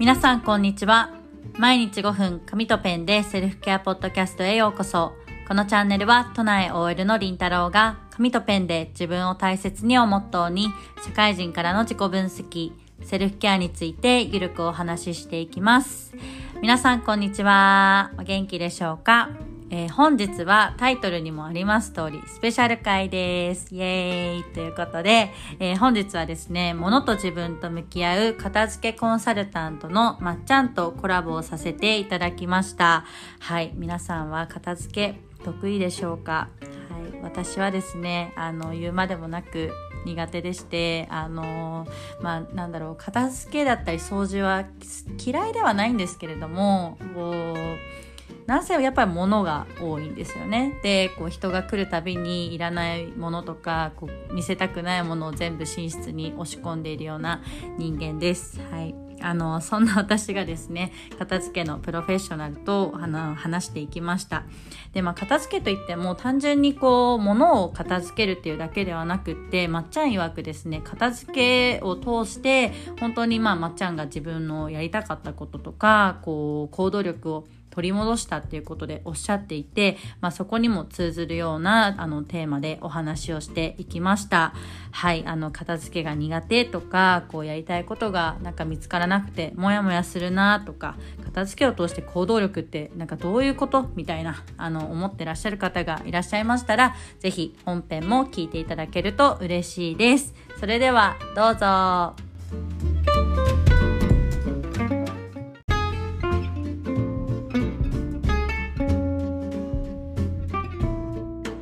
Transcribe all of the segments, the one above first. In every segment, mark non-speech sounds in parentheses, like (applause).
皆さんこんにちは。毎日5分紙とペンでセルフケアポッドキャストへようこそ。このチャンネルは都内 OL のりんたろうが紙とペンで自分を大切にをモットーに社会人からの自己分析、セルフケアについてゆるくお話ししていきます。皆さんこんにちは。お元気でしょうか？えー、本日はタイトルにもあります通り、スペシャル回です。イェーイということで、えー、本日はですね、物と自分と向き合う片付けコンサルタントのまっちゃんとコラボをさせていただきました。はい、皆さんは片付け得意でしょうか？はい、私はですね、あの、言うまでもなく、苦手でしてあのまあなんだろう片付けだったり掃除は嫌いではないんですけれどもこうなんせやっぱり物が多いんですよね。でこう人が来るたびにいらないものとかこう見せたくないものを全部寝室に押し込んでいるような人間です。はいあのそんな私がですね片付けのプロフェッショナルと話していきましたでまあ片付けといっても単純にこう物を片付けるっていうだけではなくってまっちゃん曰くですね片付けを通して本当にまあまっちゃんが自分のやりたかったこととかこう行動力を取り戻したっていうことでおっしゃっていて、まあ、そこにも通ずるようなあのテーマでお話をしていきました。はい、あの片付けが苦手とかこうやりたいことがなんか見つからなくてモヤモヤするなとか片付けを通して行動力ってなんかどういうことみたいなあの思ってらっしゃる方がいらっしゃいましたら是非本編も聞いていただけると嬉しいです。それではどうぞ。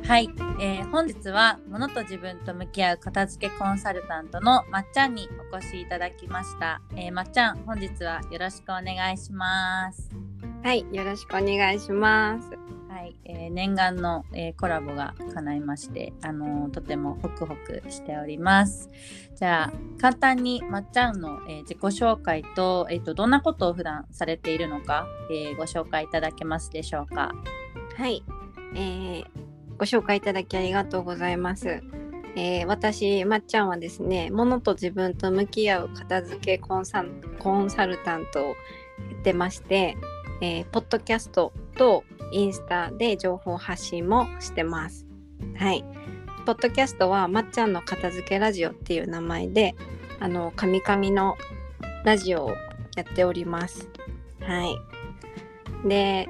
はい、えー、本日は物と自分と向き合う片付けコンサルタントのまっちゃんにお越しいただきました、えー、まっちゃん本日はよろしくお願いします。はいよろしくお願いします。はい、えー、念願の、えコラボが叶いましてあのとてもホクホクしております。じゃあ簡単にまっちゃんの、え自己紹介と,、えーと、どんなことを普段されているのか、えご紹介いただけますでしょうか？はい。えーご紹介いただきありがとうございます。えー、私、まっちゃんはですね、物と自分と向き合う片付けコンサコンサルタントをやってまして、えー、ポッドキャストとインスタで情報発信もしてます。はい。ポッドキャストはまっちゃんの片付けラジオっていう名前で、あの、カミカミのラジオをやっております。はい。で、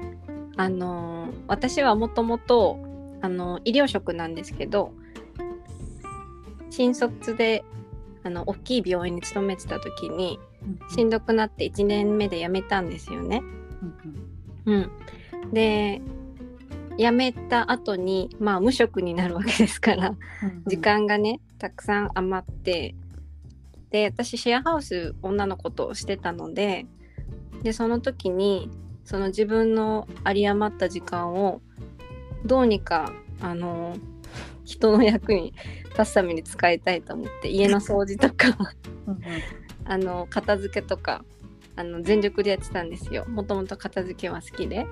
あの私はもともとあの医療職なんですけど新卒であの大きい病院に勤めてた時に、しんどくなって1年目で辞めたんですよね。うん、で辞めた後にまあ無職になるわけですから時間がねたくさん余ってで私シェアハウス女の子としてたのででその時にその自分の有り余った時間をどうにかあの人の役に立つために使いたいと思って家の掃除とかあの片付けとかあの全力でやってたんですよ。もともと片付けは好きで。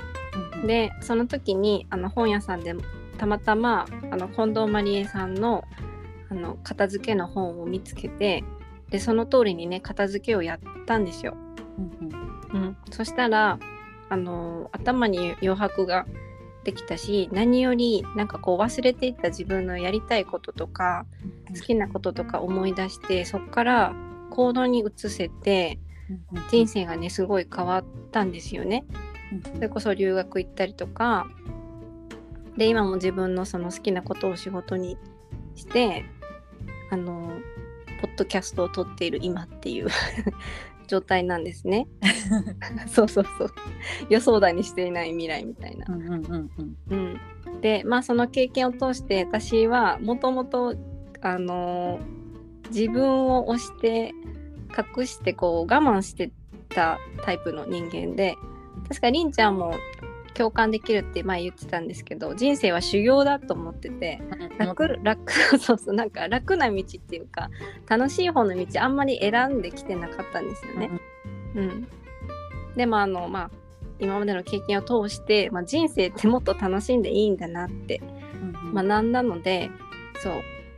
でその時にあの本屋さんでたまたまあの近藤まりえさんのあの片付けの本を見つけてでその通りにね片付けをやったんですよ。うん、うん、そしたらあの頭に余白ができたし何よりなんかこう忘れていった自分のやりたいこととか好きなこととか思い出してそこから行動に移せて人生がねすごい変わったんですよね。それこそ留学行ったりとかで今も自分のその好きなことを仕事にしてあのポッドキャストを撮っている今っていう状態なんですね。(laughs) そうそうそう予想だにしていない未来みたいな。でまあその経験を通して私はもともとあの自分を押して隠してこう我慢してたタイプの人間で確かりんちゃんも共感できるって前言ってたんですけど人生は修行だと思ってて楽楽 (laughs) そうそうなんか楽な道っていうか楽しい方の道あんまり選んできてなかったんですよね。うん、でもあのまあ今までの経験を通して、まあ、人生ってもっと楽しんでいいんだなって学んだので、そう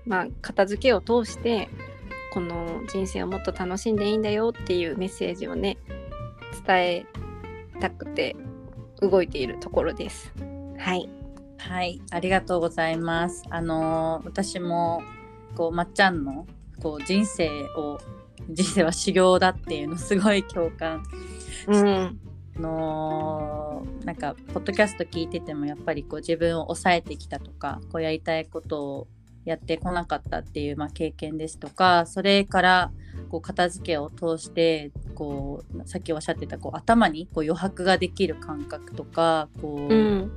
まあ片付けを通してこの人生をもっと楽しんでいいんだよっていうメッセージをねえたくて動いているところです。はい。はい、ありがとうございます。あのー私もこうまっちゃんのこう人生を人生は修行だっていうのすごい共感うん。あのーなんかポッドキャスト聞いててもやっぱりこう自分を抑えてきたとかこうやりたいことをやってこなかったっていう、まあ、経験ですとかそれからこう片付けを通してこうさっきおっしゃってたこう頭にこう余白ができる感覚とかこう、うん。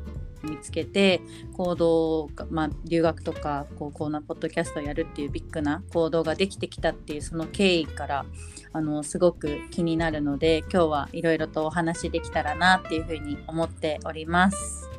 見つけて行動が、まあ、留学とかこうこんなポッドキャストをやるっていうビッグな行動ができてきたっていうその経緯からあのすごく気になるので今日はいろいろとお話できたらなっていうふうに思っております。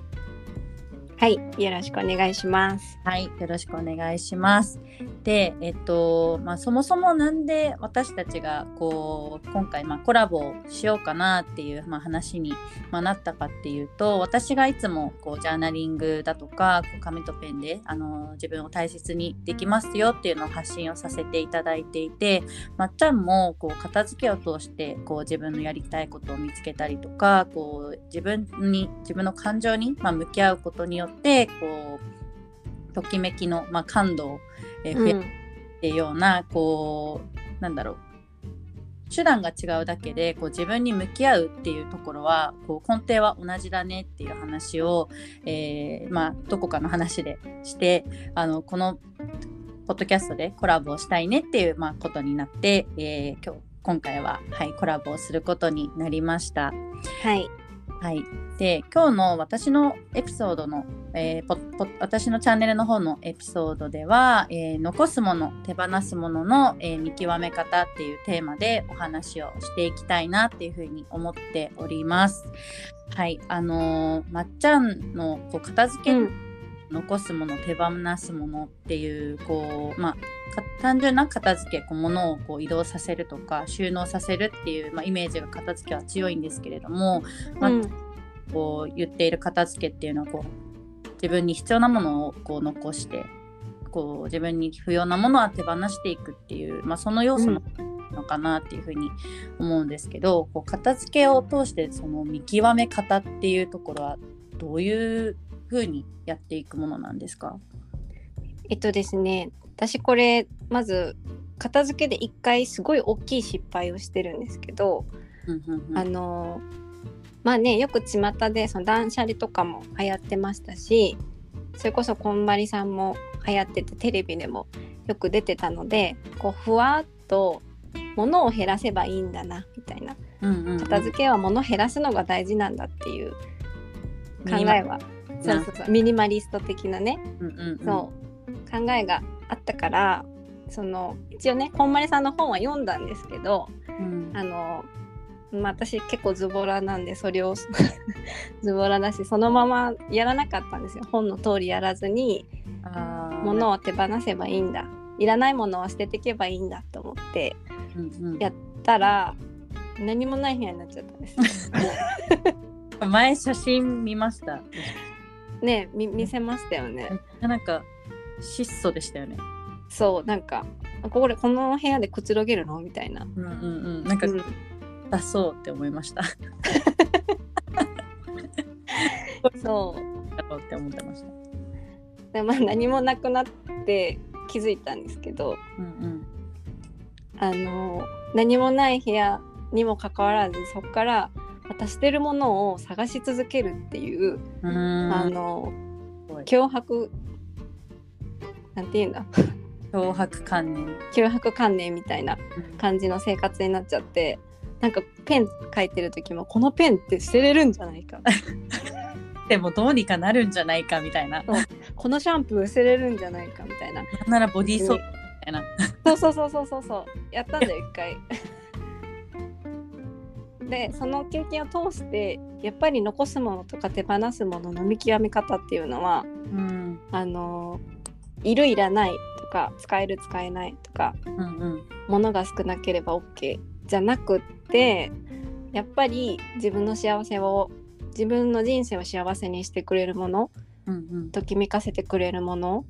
はい。よろしくお願いします。はい、よろしくお願いします。で、えっと、まあ、そもそもなんで私たちがこう今回まあコラボをしようかなっていうまあ話にまあなったかっていうと、私がいつもこうジャーナリングだとかこう紙とペンであの自分を大切にできますよっていうのを発信をさせていただいていて、まっちゃんもこう片付けを通してこう自分のやりたいことを見つけたりとか、こう自分に自分の感情にまあ向き合うことによってこうときめきの、まあ、感度を、えー増やうん。っていうような、こうなんだろう手段が違うだけでこう自分に向き合うっていうところはこう根底は同じだねっていう話を、えーまあ、どこかの話でしてあのこのポッドキャストでコラボをしたいねっていう、まあ、ことになって、えー今日今回は、はい、コラボをすることになりました。はい。はい、で今日の私のエピソードの、えー私のチャンネルの方のエピソードでは、えー残すもの手放すものの、えー見極め方っていうテーマでお話をしていきたいなっていうふうに思っております。はい、あのーまっちゃんのこう片付け、うん。残すもの手放すものっていうこうまあか単純な片付けこう物をこう移動させるとか収納させるっていう、まあ、イメージが片付けは強いんですけれども、まあうん。こう言っている片付けっていうのはこう自分に必要なものをこう残してこう自分に不要なものは手放していくっていう、まあ、その要素ののかなっていうふうに思うんですけど、こう片付けを通してその見極め方っていうところはどういうふうにやっていくものなんですか？えっとですね、私これまず片付けで一回すごい大きい失敗をしてるんですけど、うんうんうん。あのまあねよく巷でその断捨離とかも流行ってましたしそれこそこんまりさんも流行っててテレビでもよく出てたのでこうふわっと物を減らせばいいんだなみたいな。うんうんうん。片付けは物を減らすのが大事なんだっていう考えはそうそうそうミニマリスト的なね。うんうんうん。そう。考えがあったからその一応ねこんまりさんの本は読んだんですけどうん。あの、まあ、私結構ズボラなんでそれを (laughs) ズボラだしそのままやらなかったんですよ。本の通りやらずに物を手放せばいいんだ。いらないものは捨てていけばいいんだと思ってうんうん。やたら何もない部屋になっちゃったんです。(laughs) 前写真見ました。ねみ見せましたよね。なんか質素でしたよねそうなんかこれこの部屋でくつろげるの？みたいな、うんうんうん。なんかうん。出そうって思いました。(laughs) そう。だろうって思ってました。でまあ何もなくなって気づいたんですけどうんあの何もない部屋にもかかわらずそこからまた捨てるものを探し続けるっていう、あの脅迫なんていうんだ？脅迫観念。脅迫観念みたいな感じの生活になっちゃってなんかペン書いてる時もこのペンって捨てれるんじゃないか。(laughs) でもどうにかなるんじゃないかみたいな。このシャンプー捨てれるんじゃないかみたいな。ならボディーソープみたいな。そうそうそうそうそうそう。やったんだよ一回。(laughs) でその経験を通してやっぱり残すものとか手放すものの見極め方っていうのはうん。あのいるいらないとか使える使えないとかうんうん。物が少なければ OK じゃなくってやっぱり自分の幸せを自分の人生を幸せにしてくれるものうんうん。ときめかせてくれるもの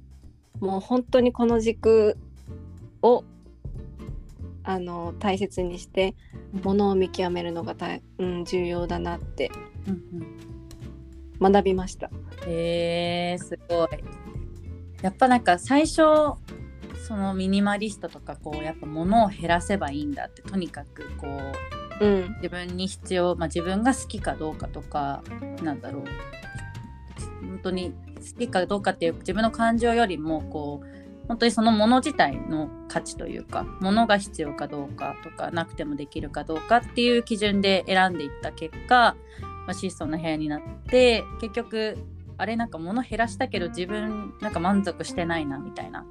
もう本当にこの軸をあの大切にしてものを見極めるのが大、うん、重要だなってうんうん。学びました。へえすごい。やっぱなんか最初そのミニマリストとかこうやっぱ物を減らせばいいんだってとにかくこううん自分に必要、まあ、自分が好きかどうかとかなんだろう本当に好きかどうかっていう自分の感情よりもこう本当にそのもの自体の価値というかものが必要かどうかとかなくてもできるかどうかっていう基準で選んでいった結果、まあ、質素な部屋になって結局あれなんか物減らしたけど自分なんか満足してないなみたいな。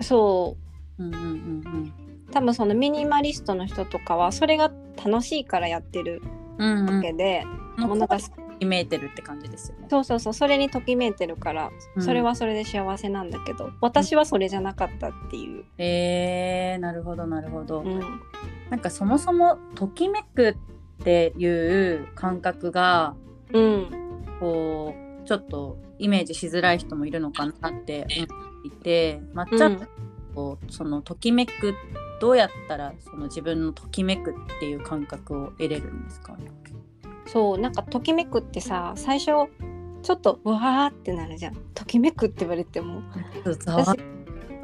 そう。んうんうんう多分そのミニマリストの人とかはそれが楽しいからやってるうんうん。うんわけで、もうなんか決めてるって感じですよね。そうそうそうそれにときめいてるから、うん。それはそれで幸せなんだけど私はそれじゃなかったっていう。えー、なるほどなるほど。うん。なんかそもそもときめくっていう感覚がうん。こうちょっとイメージしづらい人もいるのかなって思っていてまっちゃんこうそのときめくどうやったらその自分のときめくっていう感覚を得れるんですか？そうなんかときめくってさ最初ちょっとうわーってなるじゃん。ときめくって言われても。ざわ。私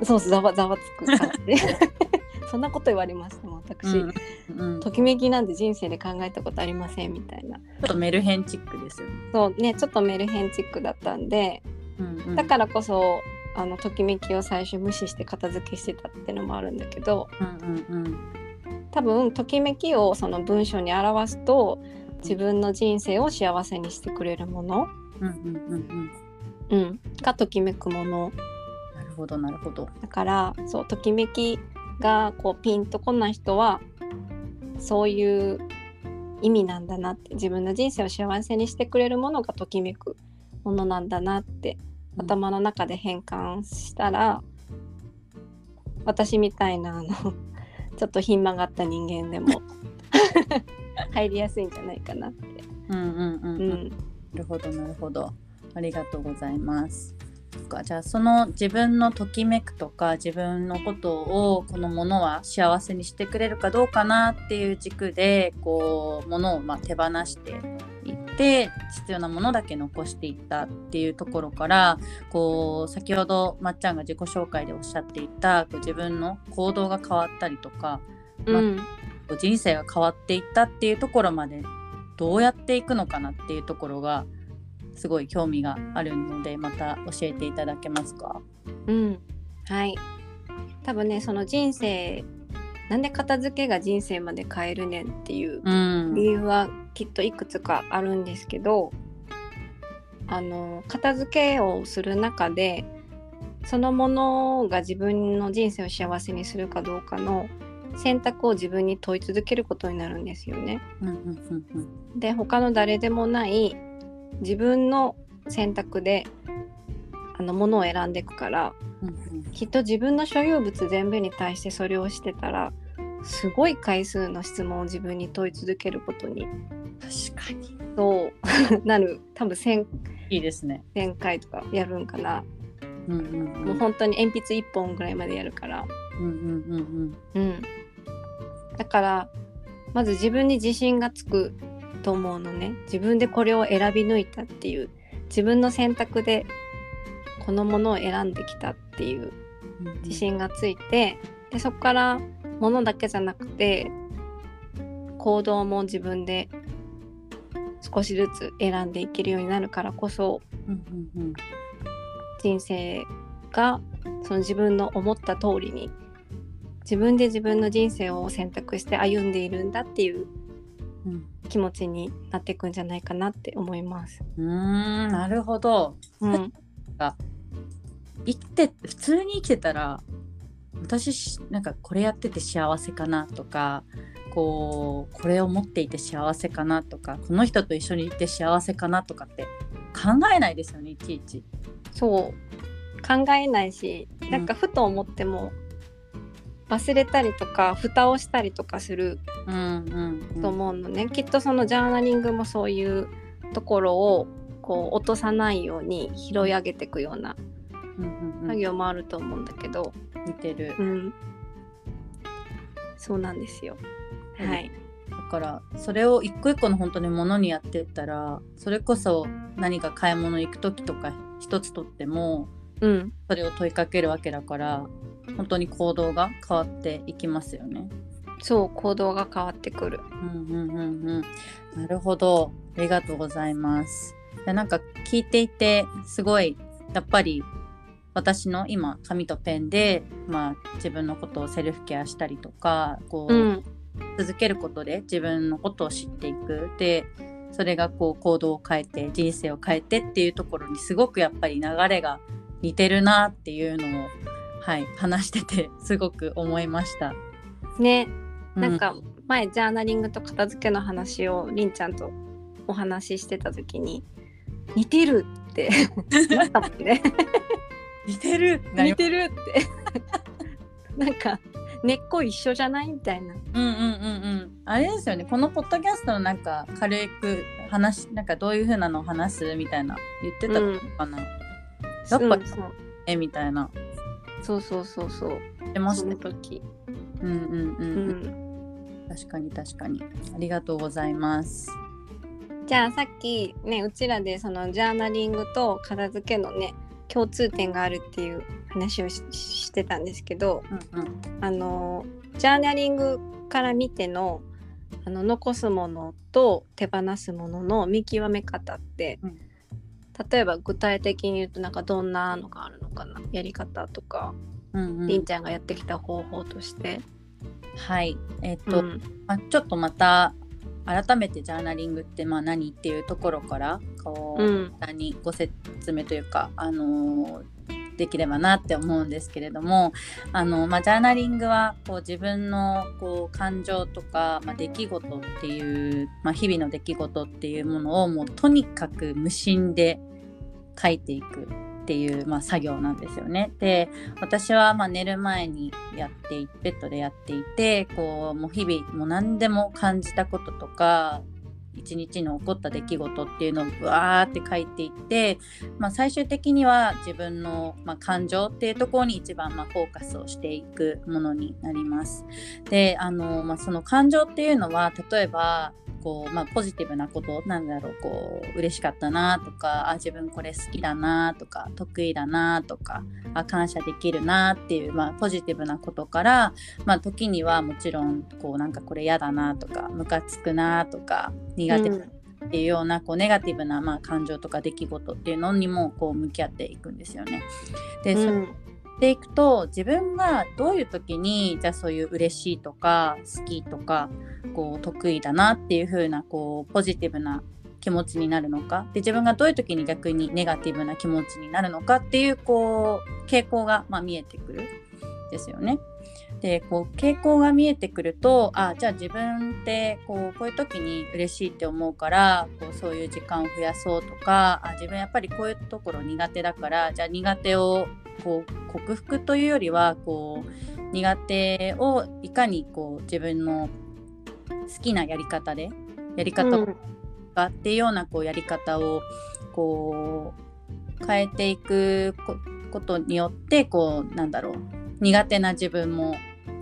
そうそうざわざわつく。感じ (laughs) そんなこと言われましたもん私、うん。うん、ちょときめきなんて人生で考えたことありませんみたいな。っとメルヘンチックですよね。そうねちょっとメルヘンチックだったんで。うんうん、だからこそあのときめきを最初無視して片付けしてたっていうのもあるんだけどうんうんうん。多分ときめきをその文章に表すと自分の人生を幸せにしてくれるもの、うんうんうんうん。うん、がときめくもの。なるほどなるほど。だからそうときめきがこうピンとこない人はそういう意味なんだなって自分の人生を幸せにしてくれるものがときめくものなんだなって頭の中で変換したら、私みたいなあの (laughs) ちょっとひん曲がった人間でも (laughs) 入りやすいんじゃないかなって。うんうんうんううん。んなるほどなるほど。ありがとうございます。か。じゃあその自分のときめくとか自分のことをこのものは幸せにしてくれるかどうかなっていう軸でこうものをまあ手放していって必要なものだけ残していったっていうところからこう先ほどまっちゃんが自己紹介でおっしゃっていたこう自分の行動が変わったりとかうん。こう人生が変わっていったっていうところまでどうやっていくのかなっていうところがすごい興味があるのでまた教えていただけますか？うん、はい。多分ねその人生なんで片付けが人生まで変えるねんっていううん理由はきっといくつかあるんですけどあの片付けをする中でそのものが自分の人生を幸せにするかどうかの選択を自分に問い続けることになるんですよね。うんうんうんうんで他の誰でもない自分の選択であのものを選んでいくからうんうん。きっと自分の所有物全部に対してそれをしてたらすごい回数の質問を自分に問い続けることに確かに。そうなる。多分 1000, いいですね。1000回とかやるんかな、うんうんうん。もう本当に鉛筆1本ぐらいまでやるから。うんうんうん。うん。だからまず自分に自信がつくと思うのね。自分でこれを選び抜いたっていう。自分の選択でこのものを選んできたっていう自信がついてでそこから物だけじゃなくて行動も自分で少しずつ選んでいけるようになるからこそうんうんうん。人生がその自分の思った通りに自分で自分の人生を選択して歩んでいるんだっていううん。気持ちになっていくんじゃないかなって思います。うーんなるほど。うん、(laughs) 生きて普通に生きてたら私しなんかこれやってて幸せかなとかこうこれを持っていて幸せかなとかこの人と一緒にいて幸せかなとかって考えないですよねいちいち。そう。考えないしなんかふと思っても忘れたりとか蓋をしたりとかするうんうんうん。と思うのね、きっとそのジャーナリングもそういうところをこう落とさないように拾い上げていくようなうんうんうん作業もあると思うんだけど、似てるう。ん、そうなんですよ。うんはい。だからそれを一個一個の本当にものにやってったらそれこそ何か買い物行く時とか一つとってもうん。それを問いかけるわけだから本当に行動が変わっていきますよね。そう行動が変わってくる。うんうんうんうん。なるほど。ありがとうございます。でなんか聞いていてすごいやっぱり私の今紙とペンで、まあ、自分のことをセルフケアしたりとかこう、うん。続けることで自分のことを知っていくでそれがこう行動を変えて人生を変えてっていうところにすごくやっぱり流れが似てるなっていうのを、はい、話しててすごく思いました。ね。うなんか前ジャーナリングと片付けの話をりんちゃんとお話ししてた時に似てるってなったもんね。(laughs) 似てる似てるって (laughs) なんか根っこ一緒じゃないみたいな。うんうんうんうん。あれですよね。このポッドキャストのなんか軽く話なんかどういう風なのを話すみたいな言ってたのかな。やっぱうんそうえみたいなそうそうそうそう。言ってましそたの時。うんうんううん。ん。確かに確かに。ありがとうございます。じゃあさっきねうちらでそのジャーナリングと片付けのね共通点があるっていう話をししてたんですけどうんうん。あのジャーナリングから見てのあの残すものと手放すものの見極め方って、うん例えば具体的に言うとなんかどんなのがあるのかなやり方とか、うんうん、りんちゃんがやってきた方法として。はい。えっ、と、うんまあ、ちょっとまた改めてジャーナリングってまあ何っていうところからこう、うん。簡単にご説明というか、あのーできればなって思うんですけれどもあの、まあ、ジャーナリングはこう自分のこう感情とか、まあ、出来事っていう、まあ、日々の出来事っていうものをもうとにかく無心で書いていくっていう、まあ、作業なんですよね。で私はまあ寝る前にやっていベッドでやっていてこうもう日々もう何でも感じたこととか一日に起こった出来事っていうのをぶわーって書いていって、まあ、最終的には自分の、まあ、感情っていうところに一番、まあ、フォーカスをしていくものになります。であの、まあ、その感情っていうのは例えばこう、まあ、ポジティブなことなんだろうこう嬉しかったなとかあ自分これ好きだなとか得意だなとかあ感謝できるなっていう、まあ、ポジティブなことから、まあ、時にはもちろんこうなんかこれ嫌だなとかムカつくなとか苦手っていうようなこうネガティブな、まあ、感情とか出来事っていうのにもこう向き合っていくんですよね。で、そうんっていくと自分がどういう時にじゃあそういう嬉しいとか好きとかこう得意だなっていう風なこうポジティブな気持ちになるのかで自分がどういう時に逆にネガティブな気持ちになるのかっていうこう傾向が、まあ、見えてくるですよね。でこう傾向が見えてくるとあじゃあ自分ってこうこういう時に嬉しいって思うからこうそういう時間を増やそうとかあ自分やっぱりこういうところ苦手だからじゃあ苦手をこう克服というよりはこう苦手をいかにこう自分の好きなやり方でやり方をかっていうようなこうやり方をこう変えていくこことによってこうなんだろう苦手な自分も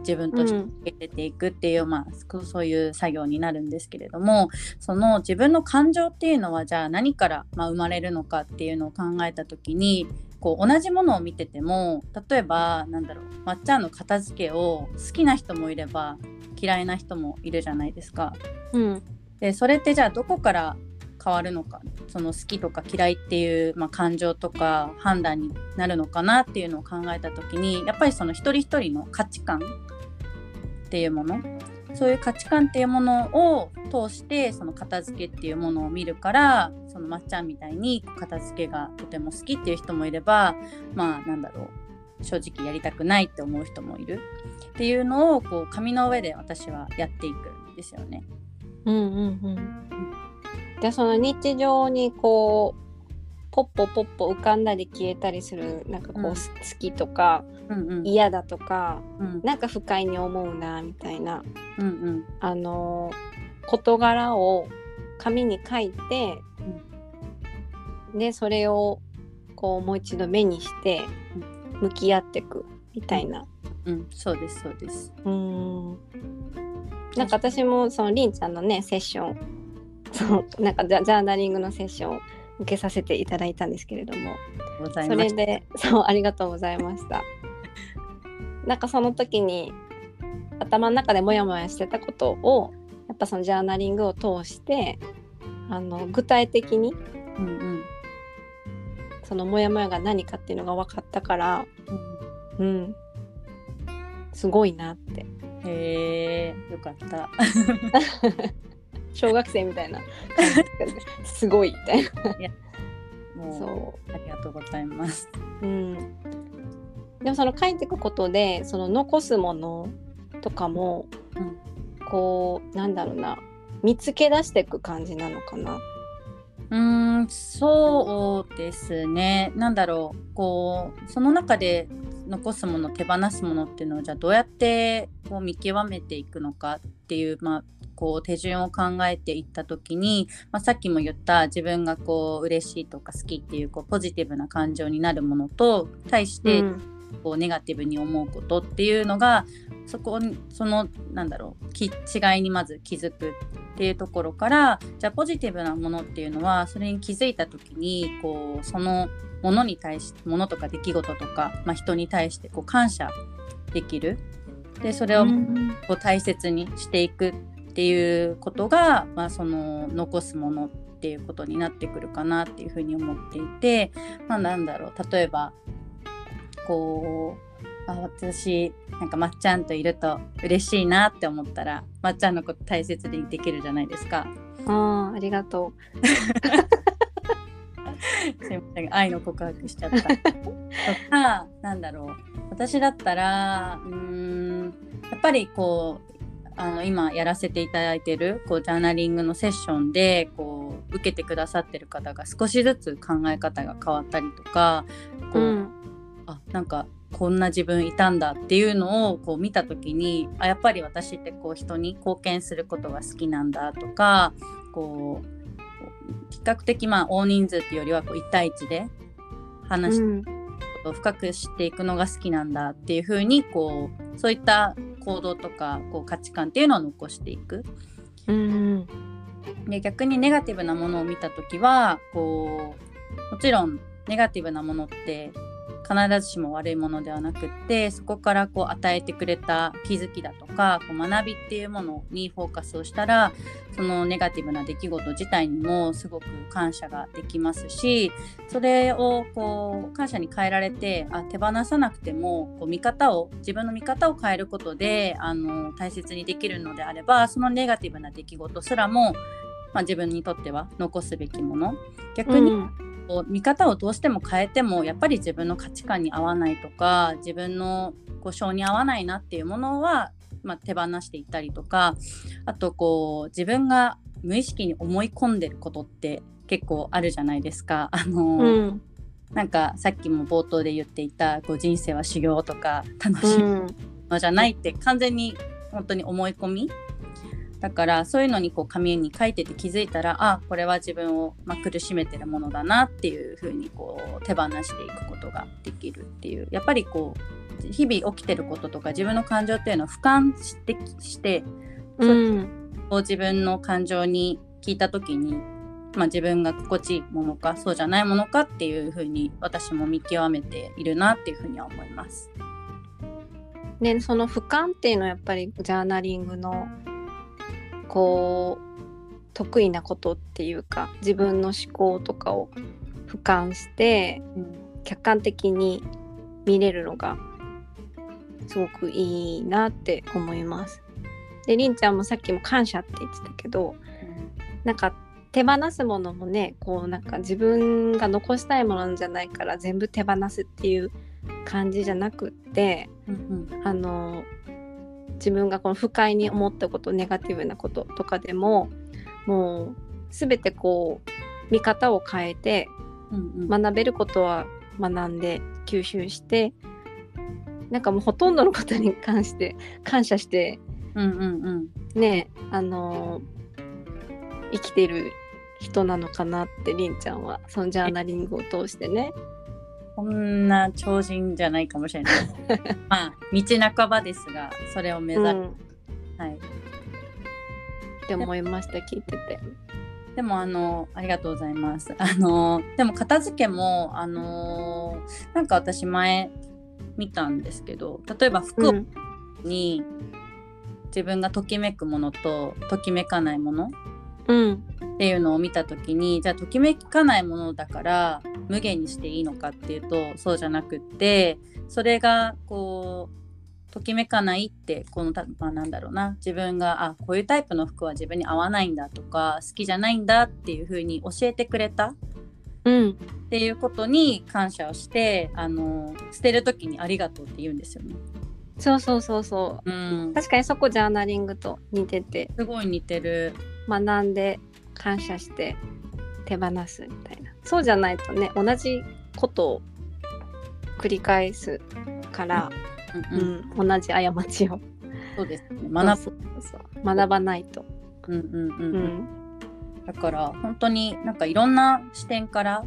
自分として受け入れていくっていう、まあそそういう作業になるんですけれどもその自分の感情っていうのはじゃあ何から、まあ、生まれるのかっていうのを考えた時にこう同じものを見てても例えばなんだろうまっちゃんの片付けを好きな人もいれば嫌いな人もいるじゃないですか。うん。でそれってじゃあどこから変わるのか。その好きとか嫌いっていう、まあ、感情とか判断になるのかなっていうのを考えた時にやっぱりその一人一人の価値観っていうもの。そういう価値観っていうものを通してその片付けっていうものを見るからそのまっちゃんみたいに片付けがとても好きっていう人もいればまあなんだろう正直やりたくないって思う人もいる。っていうのをこう紙の上で私はやっていくんですよね。うんうんうん。じゃあその日常にこうポッポポッポ浮かんだり消えたりするなんかこう、うん。好きとか嫌だとかうん。なんか不快に思うなみたいな。うんうん。あのー事柄を紙に書いて、でそれをこうもう一度目にして向き合っていくみたいな。うん。そうですそうです。うん。なんか私もそのりんちゃんのねセッションそうなんかジャジャーナリングのセッションを受けさせていただいたんですけれども。それでそうありがとうございましたなんかその時に頭の中でモヤモヤしてたことをやっぱそのジャーナリングを通してあの具体的にうんうん。そのモヤモヤが何かっていうのが分かったからうん。すごいなって。へえよかった。小学生みたいな。す (laughs) すごいみたいな。もうそありがとうございます。う、うん、でもその書いていくことでその残すものとかも、うん。こうなんだろうな見つけ出していく感じなのかな。うーんそうですね。なんだろう。こうその中で残すもの手放すものっていうのをじゃあどうやってこう見極めていくのかっていう,、まあ、こう手順を考えていった時に、まあ、さっきも言った自分がこう嬉しいとか好きっていうこうポジティブな感情になるものと対して、うんこうネガティブに思うことっていうのがそこにそのなんだろうき違いにまず気づくっていうところからじゃあポジティブなものっていうのはそれに気づいた時にこうそのものに対してものとか出来事とか、まあ、人に対してこう感謝できる。でそれをうん。こう大切にしていくっていうことが、まあ、その残すものっていうことになってくるかなっていうふうに思っていて、まあ、なんだろう例えばこうあ私なんかまっちゃんといると嬉しいなって思ったらまっちゃんのこと大切にできるじゃないですか。あーありがとすいません愛の告白しちゃった。とかなんだろう私だったらうーんやっぱりこうあの今やらせていただいてるこうジャーナリングのセッションでこう受けてくださってる方が少しずつ考え方が変わったりとかこう。う、うんあなんかこんな自分いたんだっていうのをこう見た時にあやっぱり私ってこう人に貢献することが好きなんだとかこう比較的まあ大人数っていうよりはこう1対1で話を深く知っていくのが好きなんだっていう風にこうそういった行動とかこう価値観っていうのを残していく。うんで逆にネガティブなものを見た時はこうもちろんネガティブなものって必ずしも悪いものではなくってそこからこう与えてくれた気づきだとかこう学びっていうものにフォーカスをしたらそのネガティブな出来事自体にもすごく感謝ができますしそれをこう感謝に変えられてあ手放さなくてもこう見方を自分の見方を変えることであの大切にできるのであればそのネガティブな出来事すらも、まあ、自分にとっては残すべきもの。逆にこう見方をどうしても変えてもやっぱり自分の価値観に合わないとか自分のこう性に合わないなっていうものは、まあ、手放していったりとかあとこう自分が無意識に思い込んでることって結構あるじゃないですか。あのうんなんかさっきも冒頭で言っていたこう人生は修行とか楽しいうんのじゃないって完全に本当に思い込みだからそういうのにこう紙に書いてて気づいたらあこれは自分を、まあ、苦しめてるものだなっていうふうにこう手放していくことができるっていうやっぱりこう日々起きてることとか自分の感情っていうのを俯瞰してしてうんこう自分の感情に聞いた時に、まあ、自分が心地いいものかそうじゃないものかっていうふうに私も見極めているなっていうふうには思います。でその俯瞰っていうのはやっぱりジャーナリングのこう得意なことっていうか自分の思考とかを俯瞰して客観的に見れるのがすごくいいなって思います。でりんちゃんもさっきも感謝って言ってたけどなんか手放すものもねこうなんか自分が残したいものじゃないから全部手放すっていう感じじゃなくってうんうんあの自分がこの不快に思ったことネガティブなこととかでももう全てこう見方を変えてうんうん。学べることは学んで吸収してなんかもうほとんどのことに関して感謝してうんうんうん。ねあの生きてる人なのかなってりんちゃんは。そのジャーナリングを通してねこんな超人じゃないかもしれない。(laughs) まあ、道半ばですが、それを目指す。うん、はい。って思いました聞いてて。でもあのありがとうございます。あのでも片付けもあのなんか私前見たんですけど例えば服うんに自分がときめくものとときめかないものうんっていうのを見た時にじゃあときめかないものだから無限にしていいのかっていうとそうじゃなくってそれがこうときめかないってこのた、まあ、なんだろうな自分があこういうタイプの服は自分に合わないんだとか好きじゃないんだっていう風に教えてくれたっうんていうことに感謝をしてあの捨てる時にありがとうって言うんですよね。そうそうそうそうんう。確かにそこジャーナリングと似ててすごい似てる。学んで感謝して手放すみたいなそうじゃないとね同じことを繰り返すから、うんううんん同じ過ちをそうですね。学そうそうそう学ばないと。ぶ。うんうんうんううんんだから本当になんかいろんな視点から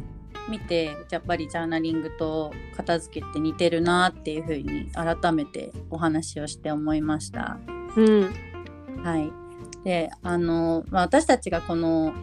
見てやっぱりジャーナリングと片付けって似てるなっていうふうに改めてお話をして思いました。うんはい、であの、まあ、私たちがこの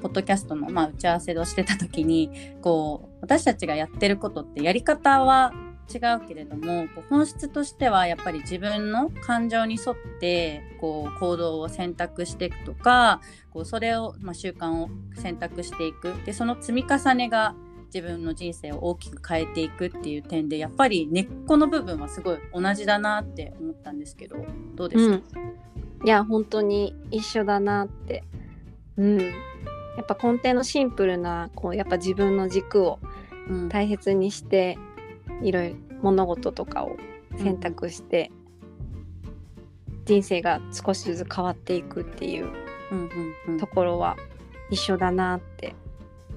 ポッドキャストの、まあ、打ち合わせをしてた時にこう私たちがやってることってやり方は違うけれども本質としてはやっぱり自分の感情に沿ってこう行動を選択していくとかこうそれを、まあ、習慣を選択していく。でその積み重ねが自分の人生を大きく変えていくっていう点でやっぱり根っこの部分はすごい同じだなって思ったんですけどどうですか、うん、いや本当に一緒だなって。うん。やっぱ根底のシンプルなこうやっぱ自分の軸をうん大切にしていろいろ物事とかを選択して、人生が少しずつ変わっていくっていううんうんうんところは一緒だなって、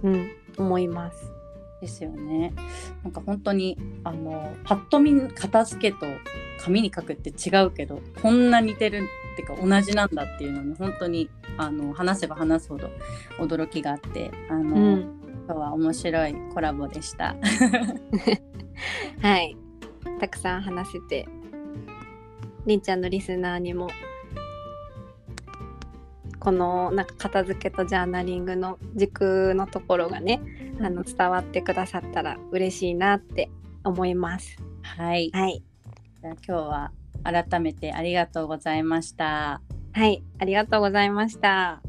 うん、思います。ですよね。なんか本当にあのパッと見片付けと紙に書くって違うけどこんな似てるっていうか同じなんだっていうのに本当にあの話せば話すほど驚きがあってあの、うん、今日は面白いコラボでした。はいたくさん話せてりんちゃんのリスナーにもこのなんか片付けとジャーナリングの軸のところがねあの伝わってくださったら嬉しいなって思います。はい。はい、じゃあ今日は改めてありがとうございました。はい、ありがとうございました。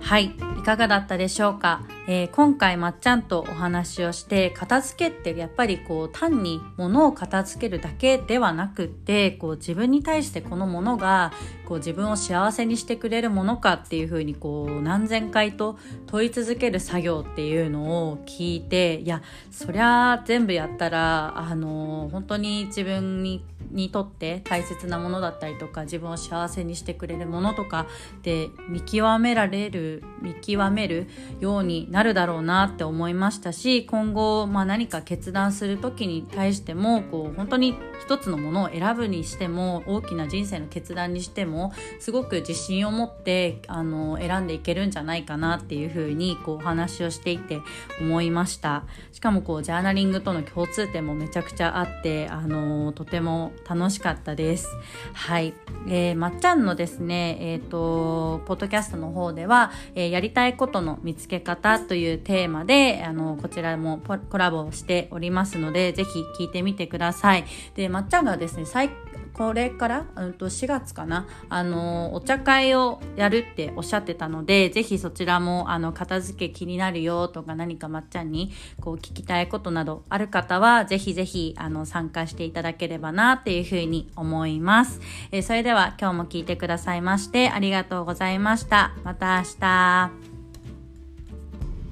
はい、いかがだったでしょうか、えー今回まっちゃんとお話をして片付けってやっぱりこう単に物を片付けるだけではなくってこう自分に対してこのものがこう自分を幸せにしてくれるものかっていうふうにこう何千回と問い続ける作業っていうのを聞いていやそりゃ全部やったらあの本当に自分ににとって大切なものだったりとか自分を幸せにしてくれるものとかで見極められる見極めるようになるだろうなって思いましたし今後、まあ、何か決断する時に対してもこう本当に一つのものを選ぶにしても大きな人生の決断にしてもすごく自信を持ってあの選んでいけるんじゃないかなっていうふうにこうお話をしていて思いました。しかもこうジャーナリングとの共通点もめちゃくちゃあってあのとても楽しかったです。はい、えーまっちゃんのですねえっ、とポッドキャストの方では、えーやりたいことの見つけ方というテーマであのこちらもコラボしておりますのでぜひ聞いてみてください。でまっちゃんがですね最これから、うん、と4月かなあのお茶会をやるっておっしゃってたのでぜひそちらもあの片付け気になるよとか何かまっちゃんにこう聞きたいことなどある方はぜひぜひあの参加していただければなっていうふうに思います、えーそれでは今日も聞いてくださいましてありがとうございました。また明日。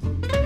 thank you